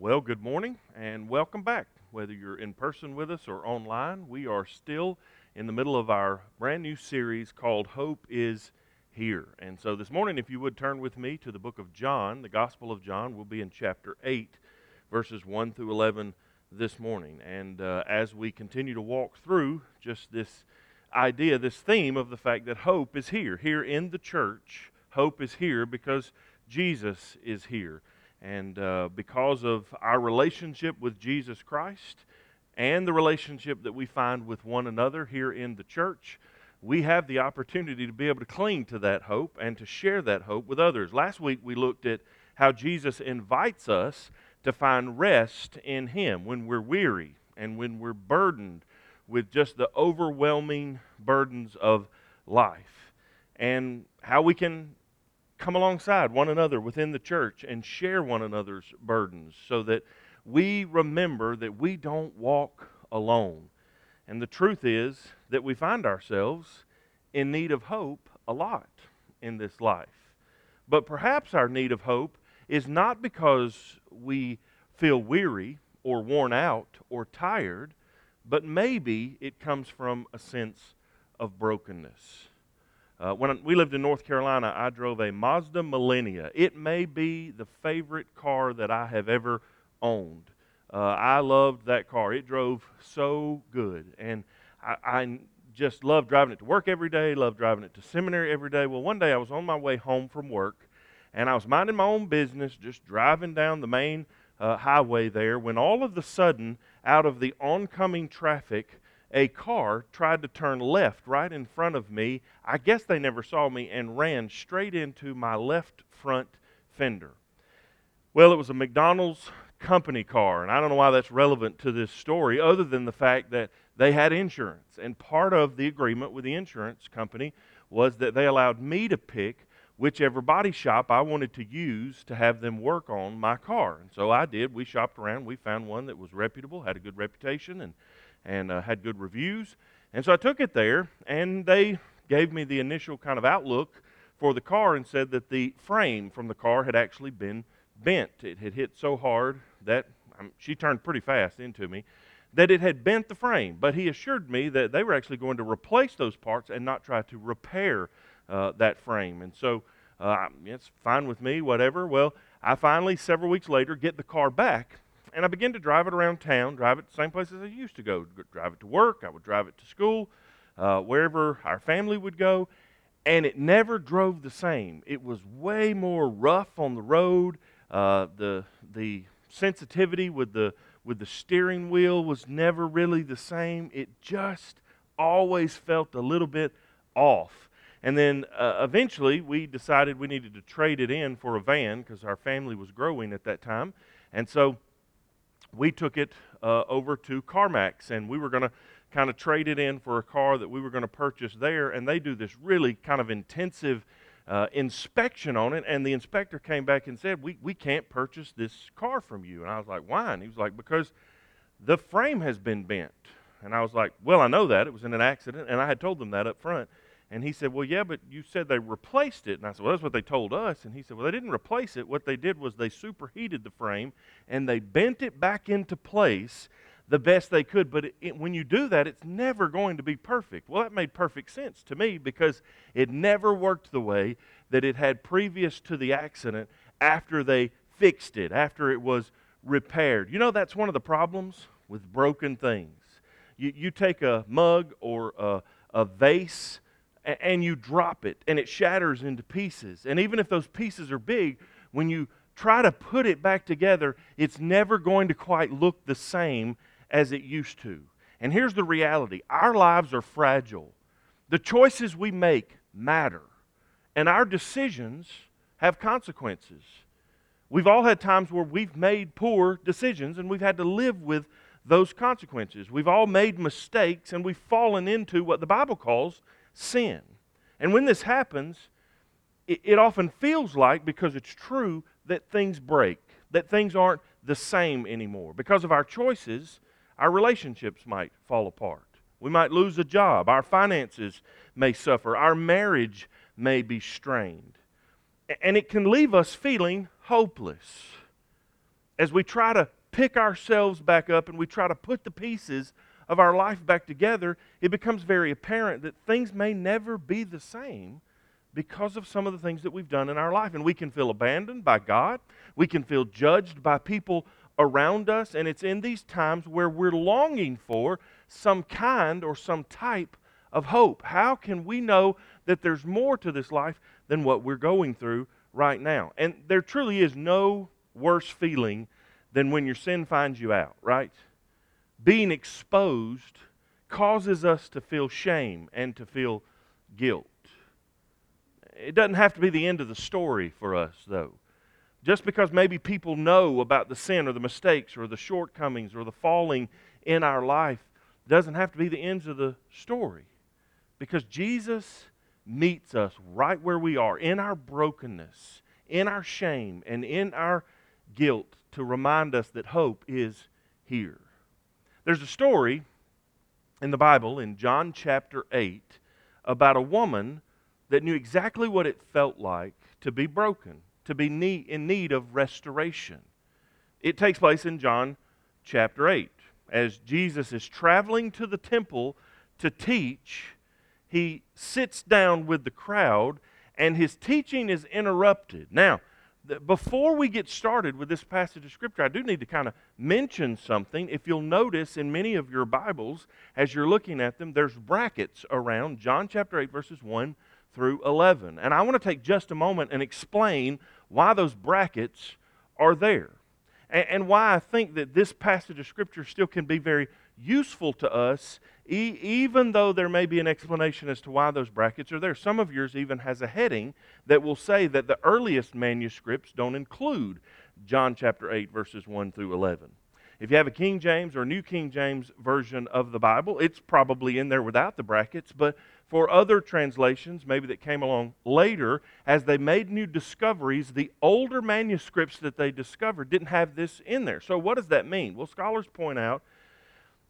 Well, good morning and welcome back. Whether you're in person with us or online, we are still in the middle of our brand new series called Hope is Here. And so this morning, if you would turn with me to the book of John, the Gospel of John, we'll be in chapter 8, verses 1 through 11 this morning. And uh, as we continue to walk through just this idea, this theme of the fact that hope is here, here in the church, hope is here because Jesus is here. And uh, because of our relationship with Jesus Christ and the relationship that we find with one another here in the church, we have the opportunity to be able to cling to that hope and to share that hope with others. Last week we looked at how Jesus invites us to find rest in Him when we're weary and when we're burdened with just the overwhelming burdens of life, and how we can come alongside one another within the church and share one another's burdens so that we remember that we don't walk alone. And the truth is that we find ourselves in need of hope a lot in this life. But perhaps our need of hope is not because we feel weary or worn out or tired, but maybe it comes from a sense of brokenness. Uh, when we lived in North Carolina, I drove a Mazda Millennia. It may be the favorite car that I have ever owned. Uh, I loved that car. It drove so good. And I, I just loved driving it to work every day, loved driving it to seminary every day. Well, one day I was on my way home from work, and I was minding my own business, just driving down the main uh, highway there, when all of a sudden, out of the oncoming traffic, a car tried to turn left right in front of me. I guess they never saw me and ran straight into my left front fender. Well, it was a McDonald's company car, and I don't know why that's relevant to this story other than the fact that they had insurance. And part of the agreement with the insurance company was that they allowed me to pick whichever body shop I wanted to use to have them work on my car. And so I did. We shopped around. We found one that was reputable, had a good reputation, and and uh, had good reviews. And so I took it there, and they gave me the initial kind of outlook for the car and said that the frame from the car had actually been bent. It had hit so hard that um, she turned pretty fast into me that it had bent the frame. But he assured me that they were actually going to replace those parts and not try to repair uh, that frame. And so uh, it's fine with me, whatever. Well, I finally, several weeks later, get the car back and I began to drive it around town, drive it the same places I used to go. Drive it to work, I would drive it to school, uh, wherever our family would go, and it never drove the same. It was way more rough on the road. Uh, the the sensitivity with the with the steering wheel was never really the same. It just always felt a little bit off. And then uh, eventually we decided we needed to trade it in for a van because our family was growing at that time. And so we took it uh, over to CarMax and we were going to kind of trade it in for a car that we were going to purchase there. And they do this really kind of intensive uh, inspection on it. And the inspector came back and said, we, we can't purchase this car from you. And I was like, Why? And he was like, Because the frame has been bent. And I was like, Well, I know that. It was in an accident. And I had told them that up front. And he said, Well, yeah, but you said they replaced it. And I said, Well, that's what they told us. And he said, Well, they didn't replace it. What they did was they superheated the frame and they bent it back into place the best they could. But it, it, when you do that, it's never going to be perfect. Well, that made perfect sense to me because it never worked the way that it had previous to the accident after they fixed it, after it was repaired. You know, that's one of the problems with broken things. You, you take a mug or a, a vase and you drop it and it shatters into pieces. And even if those pieces are big, when you try to put it back together, it's never going to quite look the same as it used to. And here's the reality our lives are fragile. The choices we make matter, and our decisions have consequences. We've all had times where we've made poor decisions and we've had to live with those consequences. We've all made mistakes and we've fallen into what the Bible calls sin. And when this happens, it, it often feels like, because it's true, that things break, that things aren't the same anymore. Because of our choices, our relationships might fall apart. We might lose a job. Our finances may suffer. Our marriage may be strained. And it can leave us feeling hopeless. as we try to pick ourselves back up and we try to put the pieces of our life back together, it becomes very apparent that things may never be the same because of some of the things that we've done in our life. And we can feel abandoned by God, we can feel judged by people around us, and it's in these times where we're longing for some kind or some type of hope. How can we know that there's more to this life than what we're going through right now? And there truly is no worse feeling than when your sin finds you out, right? Being exposed causes us to feel shame and to feel guilt. It doesn't have to be the end of the story for us, though. Just because maybe people know about the sin or the mistakes or the shortcomings or the falling in our life doesn't have to be the end of the story. Because Jesus meets us right where we are, in our brokenness, in our shame, and in our guilt, to remind us that hope is here. There's a story in the Bible, in John chapter 8, about a woman that knew exactly what it felt like to be broken, to be in need of restoration. It takes place in John chapter 8. As Jesus is traveling to the temple to teach, he sits down with the crowd and his teaching is interrupted. Now, before we get started with this passage of Scripture, I do need to kind of mention something. If you'll notice in many of your Bibles, as you're looking at them, there's brackets around John chapter 8, verses 1 through 11. And I want to take just a moment and explain why those brackets are there and, and why I think that this passage of Scripture still can be very useful to us, e- even though there may be an explanation as to why those brackets are there. Some of yours even has a heading that will say that the earliest manuscripts don't include John chapter 8, verses 1 through 11. If you have a King James or New King James version of the Bible, it's probably in there without the brackets, but for other translations, maybe that came along later, as they made new discoveries, the older manuscripts that they discovered didn't have this in there. So, what does that mean? Well, scholars point out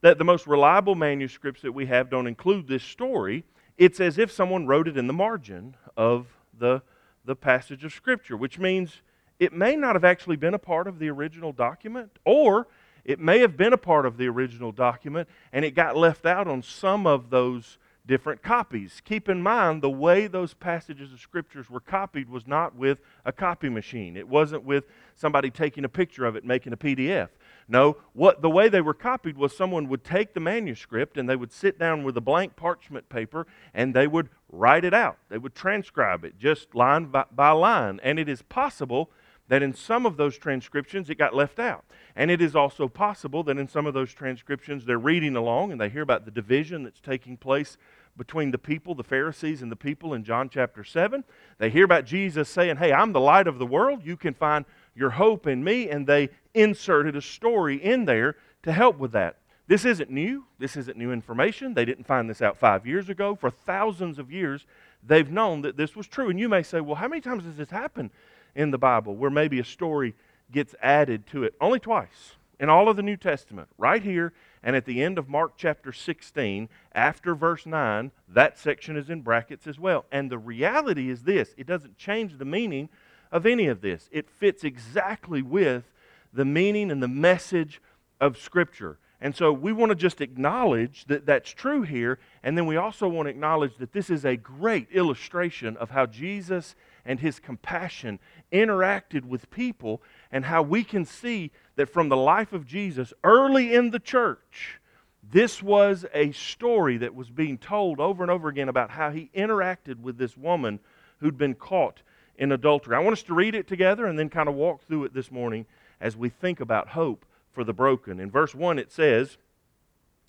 that the most reliable manuscripts that we have don't include this story. It's as if someone wrote it in the margin of the, the passage of Scripture, which means it may not have actually been a part of the original document, or it may have been a part of the original document and it got left out on some of those different copies. Keep in mind, the way those passages of scriptures were copied was not with a copy machine. It wasn't with somebody taking a picture of it making a PDF. No, what the way they were copied was someone would take the manuscript and they would sit down with a blank parchment paper and they would write it out. They would transcribe it just line by, by line. And it is possible that in some of those transcriptions it got left out. And it is also possible that in some of those transcriptions they're reading along and they hear about the division that's taking place between the people, the Pharisees and the people in John chapter 7. They hear about Jesus saying, Hey, I'm the light of the world. You can find your hope in me. And they inserted a story in there to help with that. This isn't new. This isn't new information. They didn't find this out five years ago. For thousands of years, they've known that this was true. And you may say, Well, how many times does this happen in the Bible where maybe a story gets added to it. Only twice in all of the New Testament, right here and at the end of Mark chapter 16, after verse 9, that section is in brackets as well. And the reality is this it doesn't change the meaning of any of this, it fits exactly with the meaning and the message of Scripture. And so we want to just acknowledge that that's true here, and then we also want to acknowledge that this is a great illustration of how Jesus and his compassion interacted with people, and how we can see that from the life of Jesus early in the church, this was a story that was being told over and over again about how he interacted with this woman who'd been caught in adultery. I want us to read it together and then kind of walk through it this morning as we think about hope for the broken. In verse 1, it says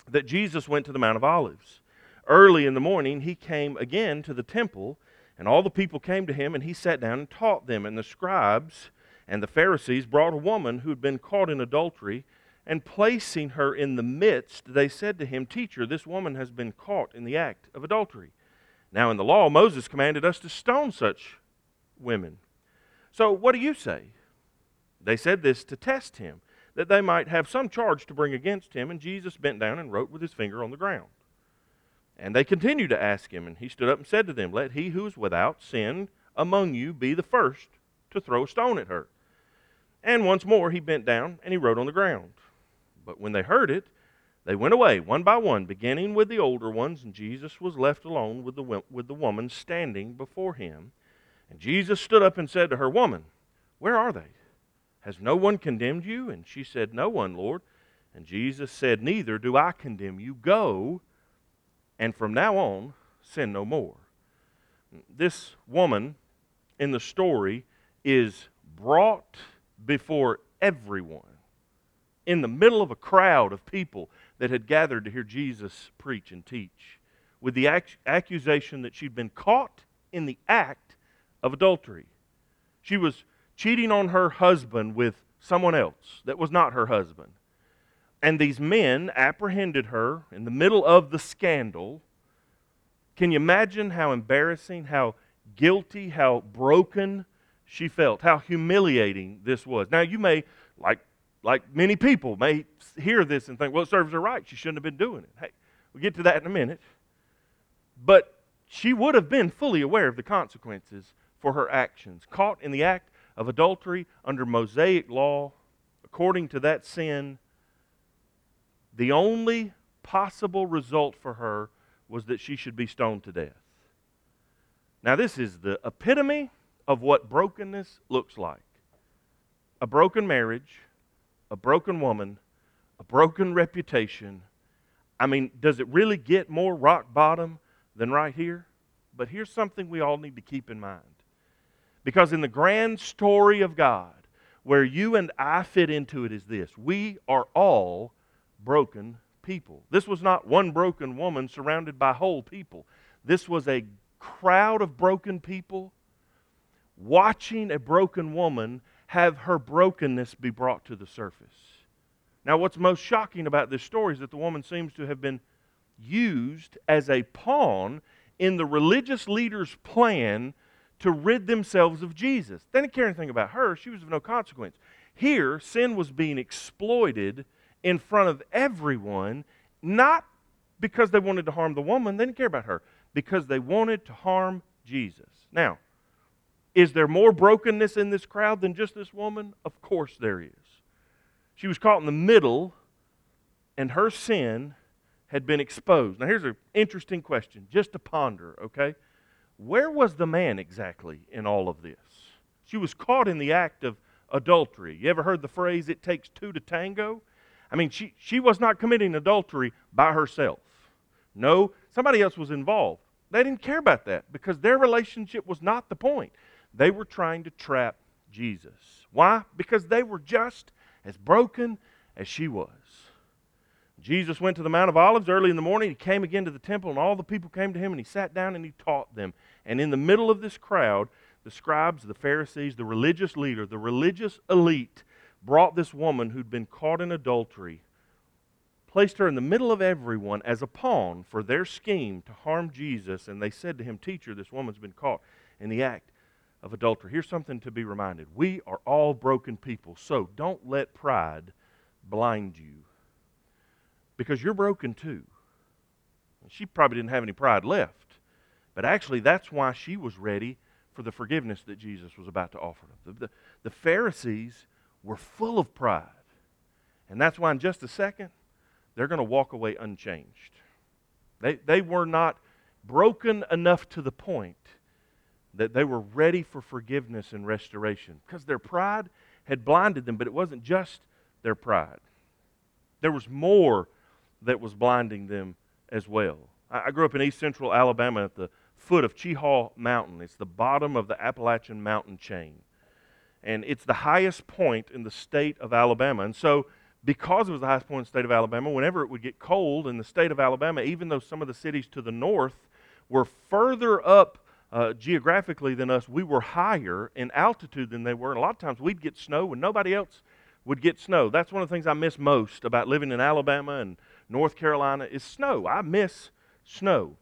that Jesus went to the Mount of Olives. Early in the morning, he came again to the temple and all the people came to him, and he sat down and taught them. And the scribes and the Pharisees brought a woman who had been caught in adultery, and placing her in the midst, they said to him, Teacher, this woman has been caught in the act of adultery. Now, in the law, Moses commanded us to stone such women. So, what do you say? They said this to test him, that they might have some charge to bring against him. And Jesus bent down and wrote with his finger on the ground. And they continued to ask him, and he stood up and said to them, Let he who is without sin among you be the first to throw a stone at her. And once more he bent down and he wrote on the ground. But when they heard it, they went away one by one, beginning with the older ones, and Jesus was left alone with the, with the woman standing before him. And Jesus stood up and said to her, Woman, where are they? Has no one condemned you? And she said, No one, Lord. And Jesus said, Neither do I condemn you. Go, and from now on, sin no more. This woman in the story is brought before everyone in the middle of a crowd of people that had gathered to hear Jesus preach and teach with the accusation that she'd been caught in the act of adultery. She was cheating on her husband with someone else that was not her husband. And these men apprehended her in the middle of the scandal. Can you imagine how embarrassing, how guilty, how broken she felt, how humiliating this was? Now, you may, like, like many people, may hear this and think, well, it serves her right. She shouldn't have been doing it. Hey, we'll get to that in a minute. But she would have been fully aware of the consequences for her actions. Caught in the act of adultery under Mosaic law, according to that sin, the only possible result for her was that she should be stoned to death. Now, this is the epitome of what brokenness looks like a broken marriage, a broken woman, a broken reputation. I mean, does it really get more rock bottom than right here? But here's something we all need to keep in mind. Because in the grand story of God, where you and I fit into it is this we are all broken people. This was not one broken woman surrounded by whole people. This was a crowd of broken people watching a broken woman have her brokenness be brought to the surface. Now, what's most shocking about this story is that the woman seems to have been used as a pawn in the religious leaders' plan to rid themselves of Jesus. They didn't care anything about her, she was of no consequence. Here, sin was being exploited in front of everyone, not because they wanted to harm the woman, they didn't care about her, because they wanted to harm Jesus. Now, is there more brokenness in this crowd than just this woman? Of course there is. She was caught in the middle, and her sin had been exposed. Now, here's an interesting question, just to ponder, okay? Where was the man exactly in all of this? She was caught in the act of adultery. You ever heard the phrase, it takes two to tango? I mean, she, she was not committing adultery by herself. No, somebody else was involved. They didn't care about that because their relationship was not the point. They were trying to trap Jesus. Why? Because they were just as broken as she was. Jesus went to the Mount of Olives early in the morning. He came again to the temple, and all the people came to him, and he sat down and he taught them. And in the middle of this crowd, the scribes, the Pharisees, the religious leader, the religious elite brought this woman who'd been caught in adultery, placed her in the middle of everyone as a pawn for their scheme to harm Jesus. And they said to him, Teacher, this woman's been caught in the act of adultery. Here's something to be reminded we are all broken people, so don't let pride blind you because you're broken too. She probably didn't have any pride left, but actually, that's why she was ready for the forgiveness that Jesus was about to offer them. The, the, the Pharisees were full of pride. And that's why, in just a second, they're going to walk away unchanged. They, they were not broken enough to the point that they were ready for forgiveness and restoration because their pride had blinded them, but it wasn't just their pride. There was more that was blinding them as well. I, I grew up in east central Alabama at the foot of Cheaha Mountain. It's the bottom of the Appalachian mountain chain. And it's the highest point in the state of Alabama. And so, because it was the highest point in the state of Alabama, whenever it would get cold in the state of Alabama, even though some of the cities to the north were further up uh, geographically than us, we were higher in altitude than they were. And a lot of times we'd get snow when nobody else would get snow. That's one of the things I miss most about living in Alabama and North Carolina is snow. I miss snow.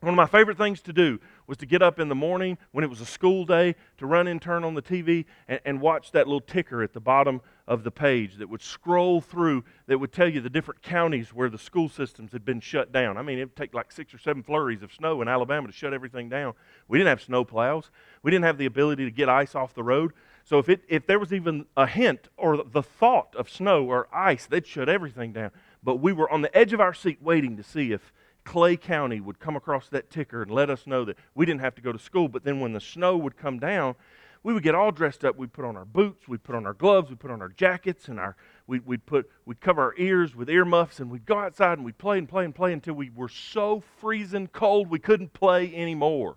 One of my favorite things to do was to get up in the morning when it was a school day to run and turn on the TV and, and, watch that little ticker at the bottom of the page that would scroll through that would tell you the different counties where the school systems had been shut down. I mean, it would take like six or seven flurries of snow in Alabama to shut everything down. We didn't have snow plows. We didn't have the ability to get ice off the road. So if, it, if there was even a hint or the thought of snow or ice, they'd shut everything down. But we were on the edge of our seat waiting to see if Clay County would come across that ticker and let us know that we didn't have to go to school. But then when the snow would come down, we would get all dressed up. We'd put on our boots, we'd put on our gloves, we'd put on our jackets, and our we'd, we'd put we'd cover our ears with earmuffs, and we'd go outside and we'd play and play and play until we were so freezing cold we couldn't play anymore.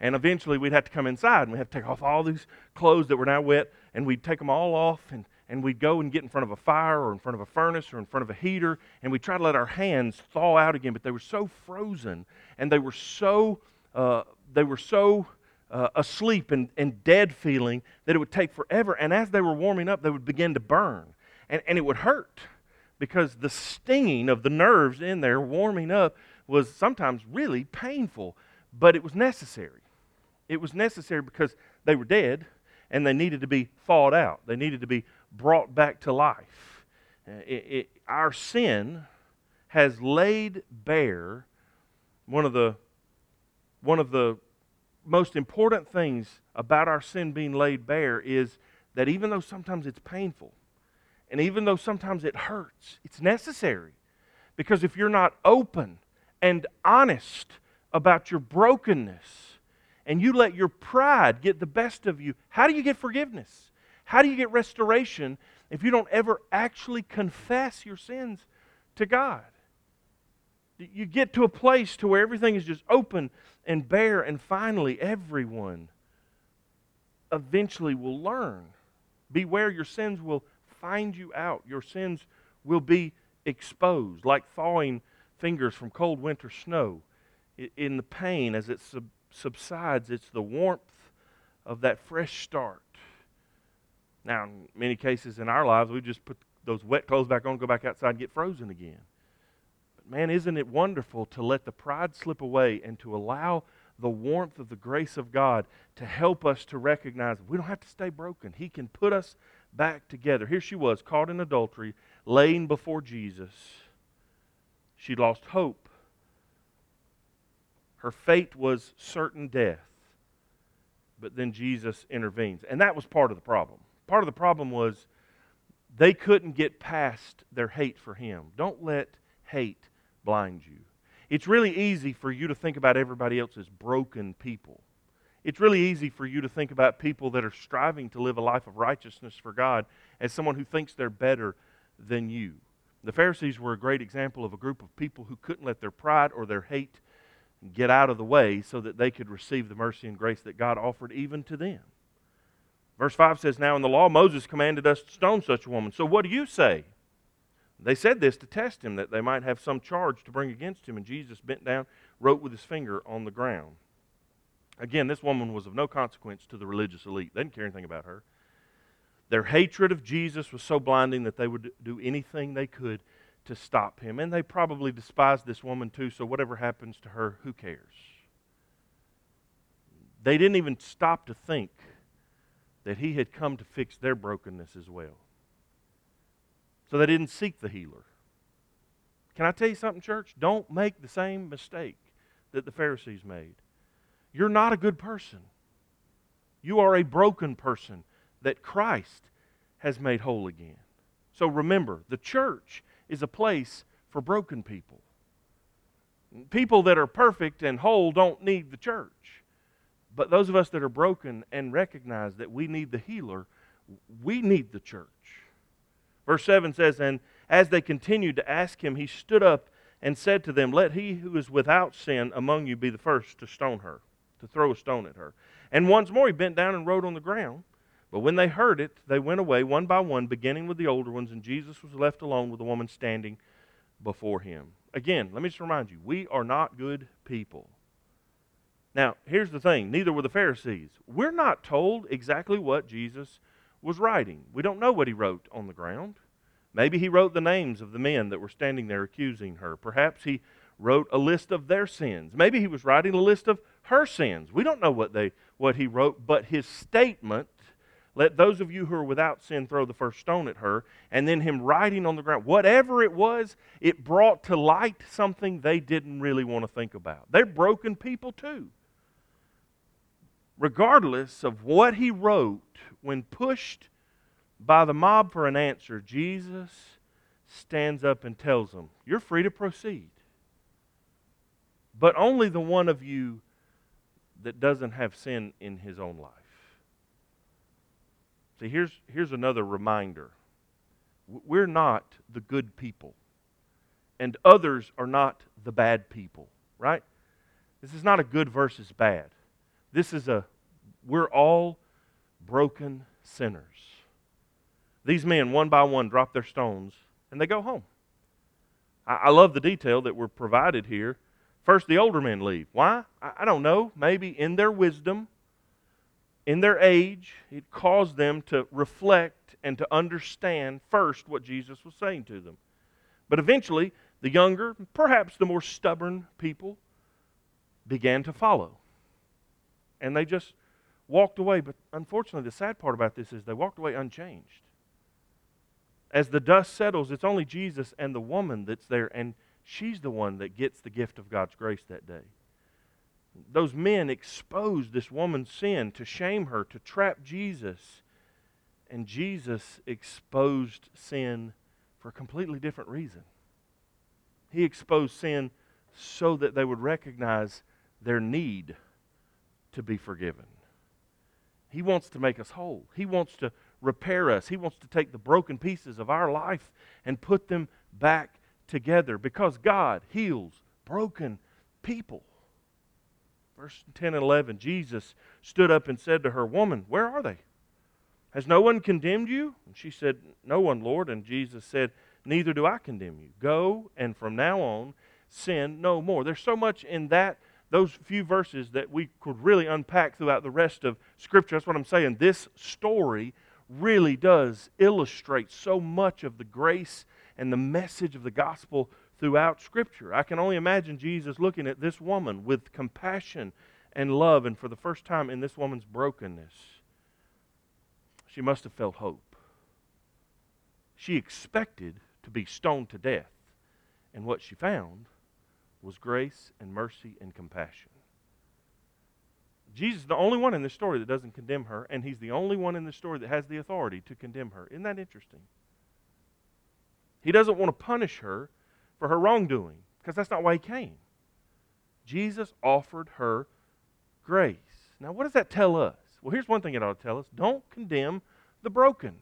And eventually we'd have to come inside and we'd have to take off all these clothes that were now wet, and we'd take them all off and and we'd go and get in front of a fire or in front of a furnace or in front of a heater, and we'd try to let our hands thaw out again, but they were so frozen and they were so uh, they were so uh, asleep and, and dead feeling that it would take forever. And as they were warming up, they would begin to burn. And, and it would hurt because the stinging of the nerves in there warming up was sometimes really painful, but it was necessary. It was necessary because they were dead and they needed to be thawed out, they needed to be brought back to life. It, it, our sin has laid bare one of the one of the most important things about our sin being laid bare is that even though sometimes it's painful, and even though sometimes it hurts, it's necessary. Because if you're not open and honest about your brokenness, and you let your pride get the best of you, how do you get forgiveness? How do you get restoration if you don't ever actually confess your sins to God? You get to a place to where everything is just open and bare, and finally, everyone eventually will learn. Beware, your sins will find you out. Your sins will be exposed, like thawing fingers from cold winter snow. In the pain, as it subsides, it's the warmth of that fresh start. Now, in many cases in our lives, we just put those wet clothes back on, go back outside, and get frozen again. But man, isn't it wonderful to let the pride slip away and to allow the warmth of the grace of God to help us to recognize we don't have to stay broken. He can put us back together. Here she was, caught in adultery, laying before Jesus. She lost hope. Her fate was certain death. But then Jesus intervenes. And that was part of the problem. Part of the problem was they couldn't get past their hate for him. Don't let hate blind you. It's really easy for you to think about everybody else as broken people. It's really easy for you to think about people that are striving to live a life of righteousness for God as someone who thinks they're better than you. The Pharisees were a great example of a group of people who couldn't let their pride or their hate get out of the way so that they could receive the mercy and grace that God offered even to them. Verse 5 says, Now in the law Moses commanded us to stone such a woman. So what do you say? They said this to test him, that they might have some charge to bring against him. And Jesus bent down, wrote with his finger on the ground. Again, this woman was of no consequence to the religious elite. They didn't care anything about her. Their hatred of Jesus was so blinding that they would do anything they could to stop him. And they probably despised this woman too, so whatever happens to her, who cares? They didn't even stop to think that he had come to fix their brokenness as well. So they didn't seek the healer. Can I tell you something, church? Don't make the same mistake that the Pharisees made. You're not a good person. You are a broken person that Christ has made whole again. So remember, the church is a place for broken people. People that are perfect and whole don't need the church. But those of us that are broken and recognize that we need the healer, we need the church. Verse 7 says, And as they continued to ask him, he stood up and said to them, Let he who is without sin among you be the first to stone her, to throw a stone at her. And once more he bent down and wrote on the ground. But when they heard it, they went away one by one, beginning with the older ones, and Jesus was left alone with the woman standing before him. Again, let me just remind you, we are not good people. Now, here's the thing neither were the Pharisees. We're not told exactly what Jesus was writing. We don't know what he wrote on the ground. Maybe he wrote the names of the men that were standing there accusing her. Perhaps he wrote a list of their sins. Maybe he was writing a list of her sins. We don't know what they what he wrote, but his statement, let those of you who are without sin throw the first stone at her, and then him writing on the ground, whatever it was, it brought to light something they didn't really want to think about. They're broken people too. Regardless of what he wrote, when pushed by the mob for an answer, Jesus stands up and tells them, You're free to proceed. But only the one of you that doesn't have sin in his own life. See, here's, here's another reminder we're not the good people, and others are not the bad people, right? This is not a good versus bad. This is a, we're all broken sinners. These men, one by one, drop their stones and they go home. I, I love the detail that we're provided here. First, the older men leave. Why? I, I don't know. Maybe in their wisdom, in their age, it caused them to reflect and to understand first what Jesus was saying to them. But eventually, the younger, perhaps the more stubborn people, began to follow. And they just walked away. But unfortunately, the sad part about this is they walked away unchanged. As the dust settles, it's only Jesus and the woman that's there, and she's the one that gets the gift of God's grace that day. Those men exposed this woman's sin to shame her, to trap Jesus. And Jesus exposed sin for a completely different reason. He exposed sin so that they would recognize their need to be forgiven. He wants to make us whole. He wants to repair us. He wants to take the broken pieces of our life and put them back together because God heals broken people. Verse 10 and 11 Jesus stood up and said to her, Woman, where are they? Has no one condemned you? And she said, No one, Lord. And Jesus said, Neither do I condemn you. Go, and from now on, sin no more. There's so much in that those few verses that we could really unpack throughout the rest of Scripture. That's what I'm saying. This story really does illustrate so much of the grace and the message of the gospel throughout Scripture. I can only imagine Jesus looking at this woman with compassion and love, and for the first time in this woman's brokenness, she must have felt hope. She expected to be stoned to death, and what she found was grace and mercy and compassion. Jesus is the only one in this story that doesn't condemn her, and he's the only one in this story that has the authority to condemn her. Isn't that interesting? He doesn't want to punish her for her wrongdoing because that's not why he came. Jesus offered her grace. Now, what does that tell us? Well, here's one thing it ought to tell us don't condemn the broken.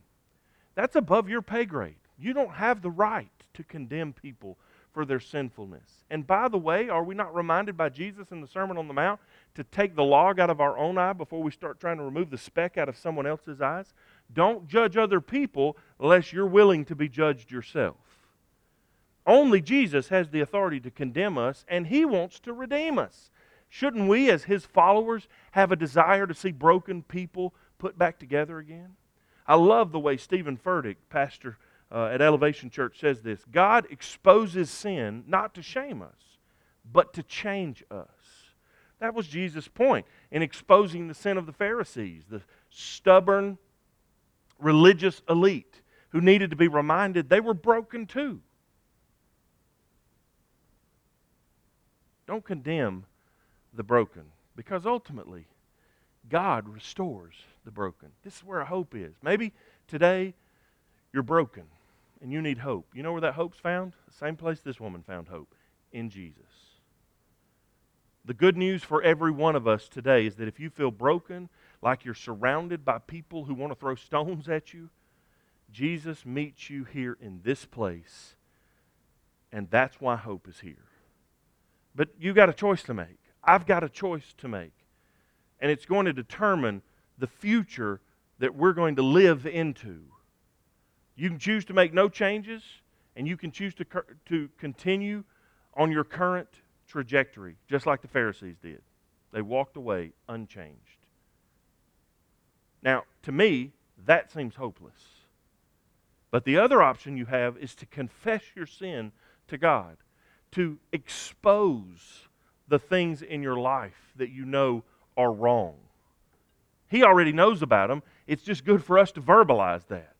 That's above your pay grade. You don't have the right to condemn people for their sinfulness. And by the way, are we not reminded by Jesus in the Sermon on the Mount to take the log out of our own eye before we start trying to remove the speck out of someone else's eyes? Don't judge other people unless you're willing to be judged yourself. Only Jesus has the authority to condemn us, and He wants to redeem us. Shouldn't we, as His followers, have a desire to see broken people put back together again? I love the way Steven Furtick, pastor uh, at Elevation Church says this God exposes sin not to shame us, but to change us. That was Jesus' point in exposing the sin of the Pharisees, the stubborn religious elite who needed to be reminded they were broken too. Don't condemn the broken because ultimately God restores the broken. This is where hope is. Maybe today you're broken and you need hope. You know where that hope's found? The same place this woman found hope in Jesus. The good news for every one of us today is that if you feel broken, like you're surrounded by people who want to throw stones at you, Jesus meets you here in this place, and that's why hope is here. But you got a choice to make. I've got a choice to make. And it's going to determine the future that we're going to live into. You can choose to make no changes, and you can choose to, to continue on your current trajectory, just like the Pharisees did. They walked away unchanged. Now, to me, that seems hopeless. But the other option you have is to confess your sin to God, to expose the things in your life that you know are wrong. He already knows about them. It's just good for us to verbalize that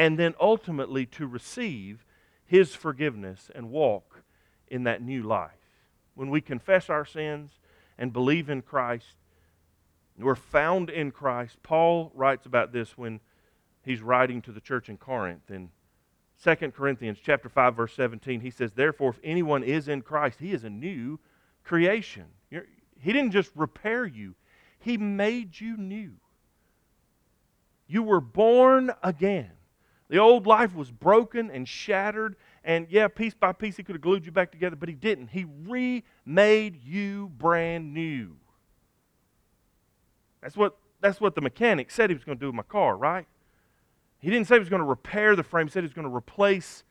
and then ultimately to receive His forgiveness and walk in that new life. When we confess our sins and believe in Christ, We're found in Christ. Paul writes about this when he's writing to the church in Corinth. In 2 Corinthians chapter 5, verse 17, he says, Therefore, if anyone is in Christ, he is a new creation. You're, he didn't just repair you, he made you new. You were born again. The old life was broken and shattered, and yeah, piece by piece, he could have glued you back together, but he didn't. He remade you brand new. That's what, that's what the mechanic said he was going to do with my car, right? He didn't say he was going to repair the frame, he said he was going to replace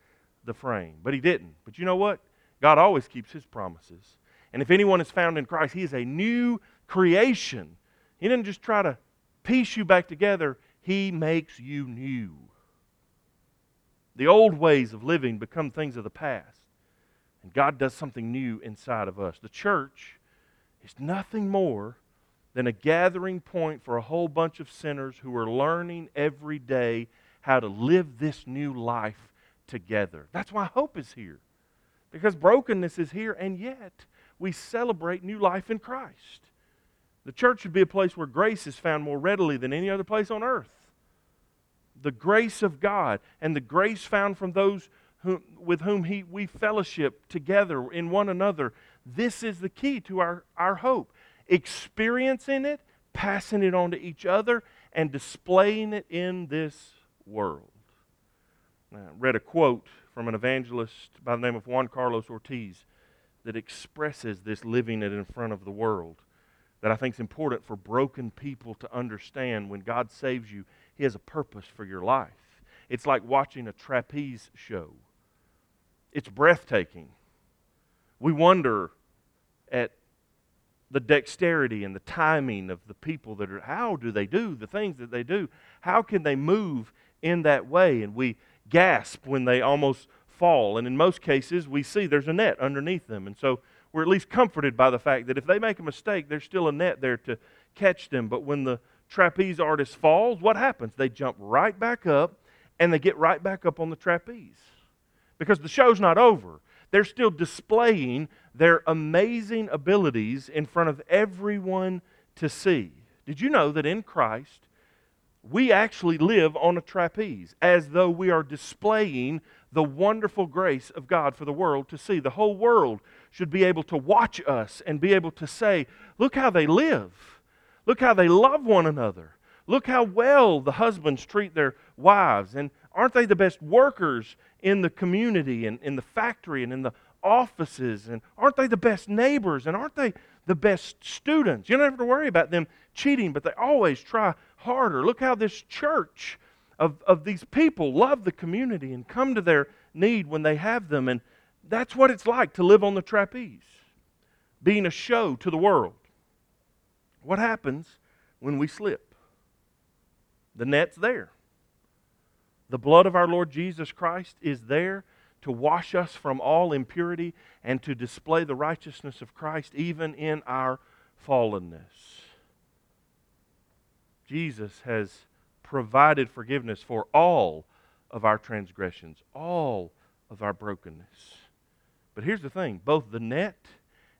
the frame, but he didn't. But you know what? God always keeps his promises. And if anyone is found in Christ, he is a new creation. He didn't just try to piece you back together, he makes you new. The old ways of living become things of the past. And God does something new inside of us. The church is nothing more than a gathering point for a whole bunch of sinners who are learning every day how to live this new life together. That's why hope is here. Because brokenness is here, and yet we celebrate new life in Christ. The church should be a place where grace is found more readily than any other place on earth. The grace of God and the grace found from those who, with whom he, we fellowship together in one another. This is the key to our, our hope experiencing it, passing it on to each other, and displaying it in this world. I read a quote from an evangelist by the name of Juan Carlos Ortiz that expresses this living it in front of the world that I think is important for broken people to understand when God saves you, He has a purpose for your life. It's like watching a trapeze show, it's breathtaking. We wonder at the dexterity and the timing of the people that are, how do they do the things that they do? How can they move in that way? And we gasp when they almost fall. And in most cases, we see there's a net underneath them. And so we're at least comforted by the fact that if they make a mistake, there's still a net there to catch them. But when the trapeze artist falls, what happens? They jump right back up and they get right back up on the trapeze because the show's not over. They're still displaying their amazing abilities in front of everyone to see. Did you know that in Christ, we actually live on a trapeze as though we are displaying the wonderful grace of God for the world to see? The whole world should be able to watch us and be able to say, Look how they live. Look how they love one another. Look how well the husbands treat their wives. And aren't they the best workers in the community and in the factory and in the offices? And aren't they the best neighbors? And aren't they the best students? You don't have to worry about them cheating, but they always try harder. Look how this church of, of these people love the community and come to their need when they have them. And that's what it's like to live on the trapeze, being a show to the world. What happens when we slip? The net's there. The blood of our Lord Jesus Christ is there to wash us from all impurity and to display the righteousness of Christ even in our fallenness. Jesus has provided forgiveness for all of our transgressions, all of our brokenness. But here's the thing both the net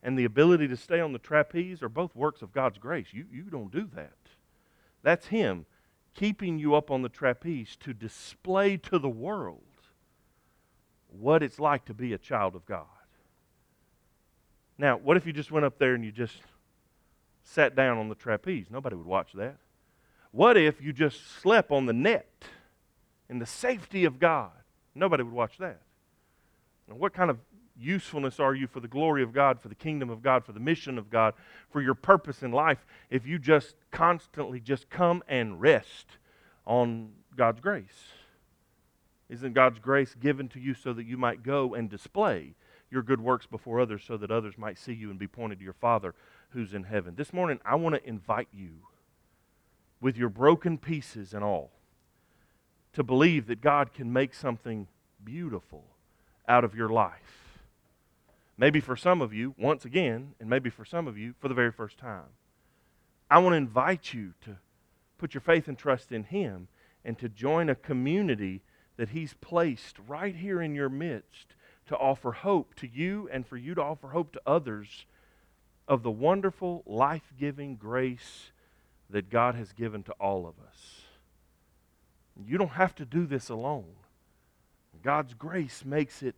and the ability to stay on the trapeze are both works of God's grace. You, you don't do that. That's Him keeping you up on the trapeze to display to the world what it's like to be a child of God. Now, what if you just went up there and you just sat down on the trapeze? Nobody would watch that. What if you just slept on the net in the safety of God? Nobody would watch that. Now, what kind of usefulness are you for the glory of God, for the kingdom of God, for the mission of God, for your purpose in life if you just constantly just come and rest on God's grace? Isn't God's grace given to you so that you might go and display your good works before others so that others might see you and be pointed to your Father who's in heaven? This morning, I want to invite you, with your broken pieces and all, to believe that God can make something beautiful out of your life Maybe for some of you, once again, and maybe for some of you, for the very first time. I want to invite you to put your faith and trust in Him and to join a community that He's placed right here in your midst to offer hope to you and for you to offer hope to others of the wonderful, life giving grace that God has given to all of us. You don't have to do this alone. God's grace makes it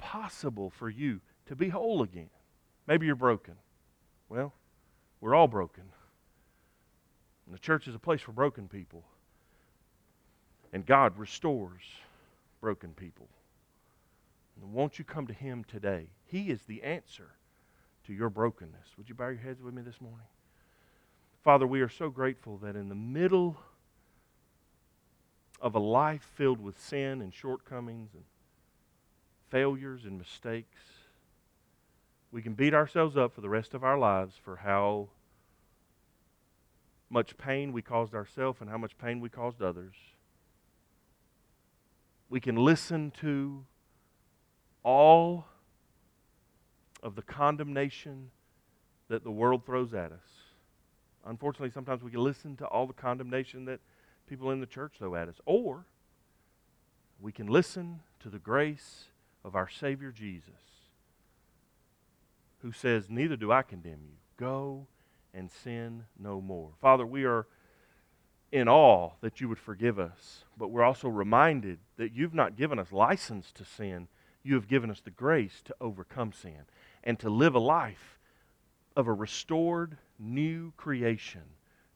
possible for you to be whole again. Maybe you're broken. Well, we're all broken. And the church is a place for broken people. And God restores broken people. And won't you come to Him today? He is the answer to your brokenness. Would you bow your heads with me this morning? Father, we are so grateful that in the middle of a life filled with sin and shortcomings and failures and mistakes, we can beat ourselves up for the rest of our lives for how much pain we caused ourselves and how much pain we caused others. We can listen to all of the condemnation that the world throws at us. Unfortunately, sometimes we can listen to all the condemnation that people in the church throw at us. Or we can listen to the grace of our Savior Jesus, who says, Neither do I condemn you. Go and sin no more. Father, we are in awe that you would forgive us, but we're also reminded that you've not given us license to sin. You have given us the grace to overcome sin and to live a life of a restored, new creation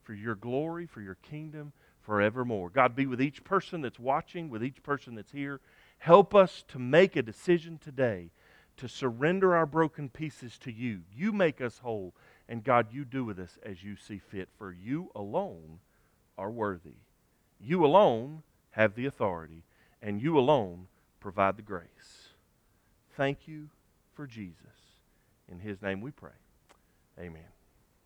for your glory, for your kingdom forevermore. God, be with each person that's watching, with each person that's here. Help us to make a decision today to surrender our broken pieces to you. You make us whole. And God, you do with us as you see fit, for you alone are worthy. You alone have the authority, and you alone provide the grace. Thank you for Jesus. In his name we pray. Amen.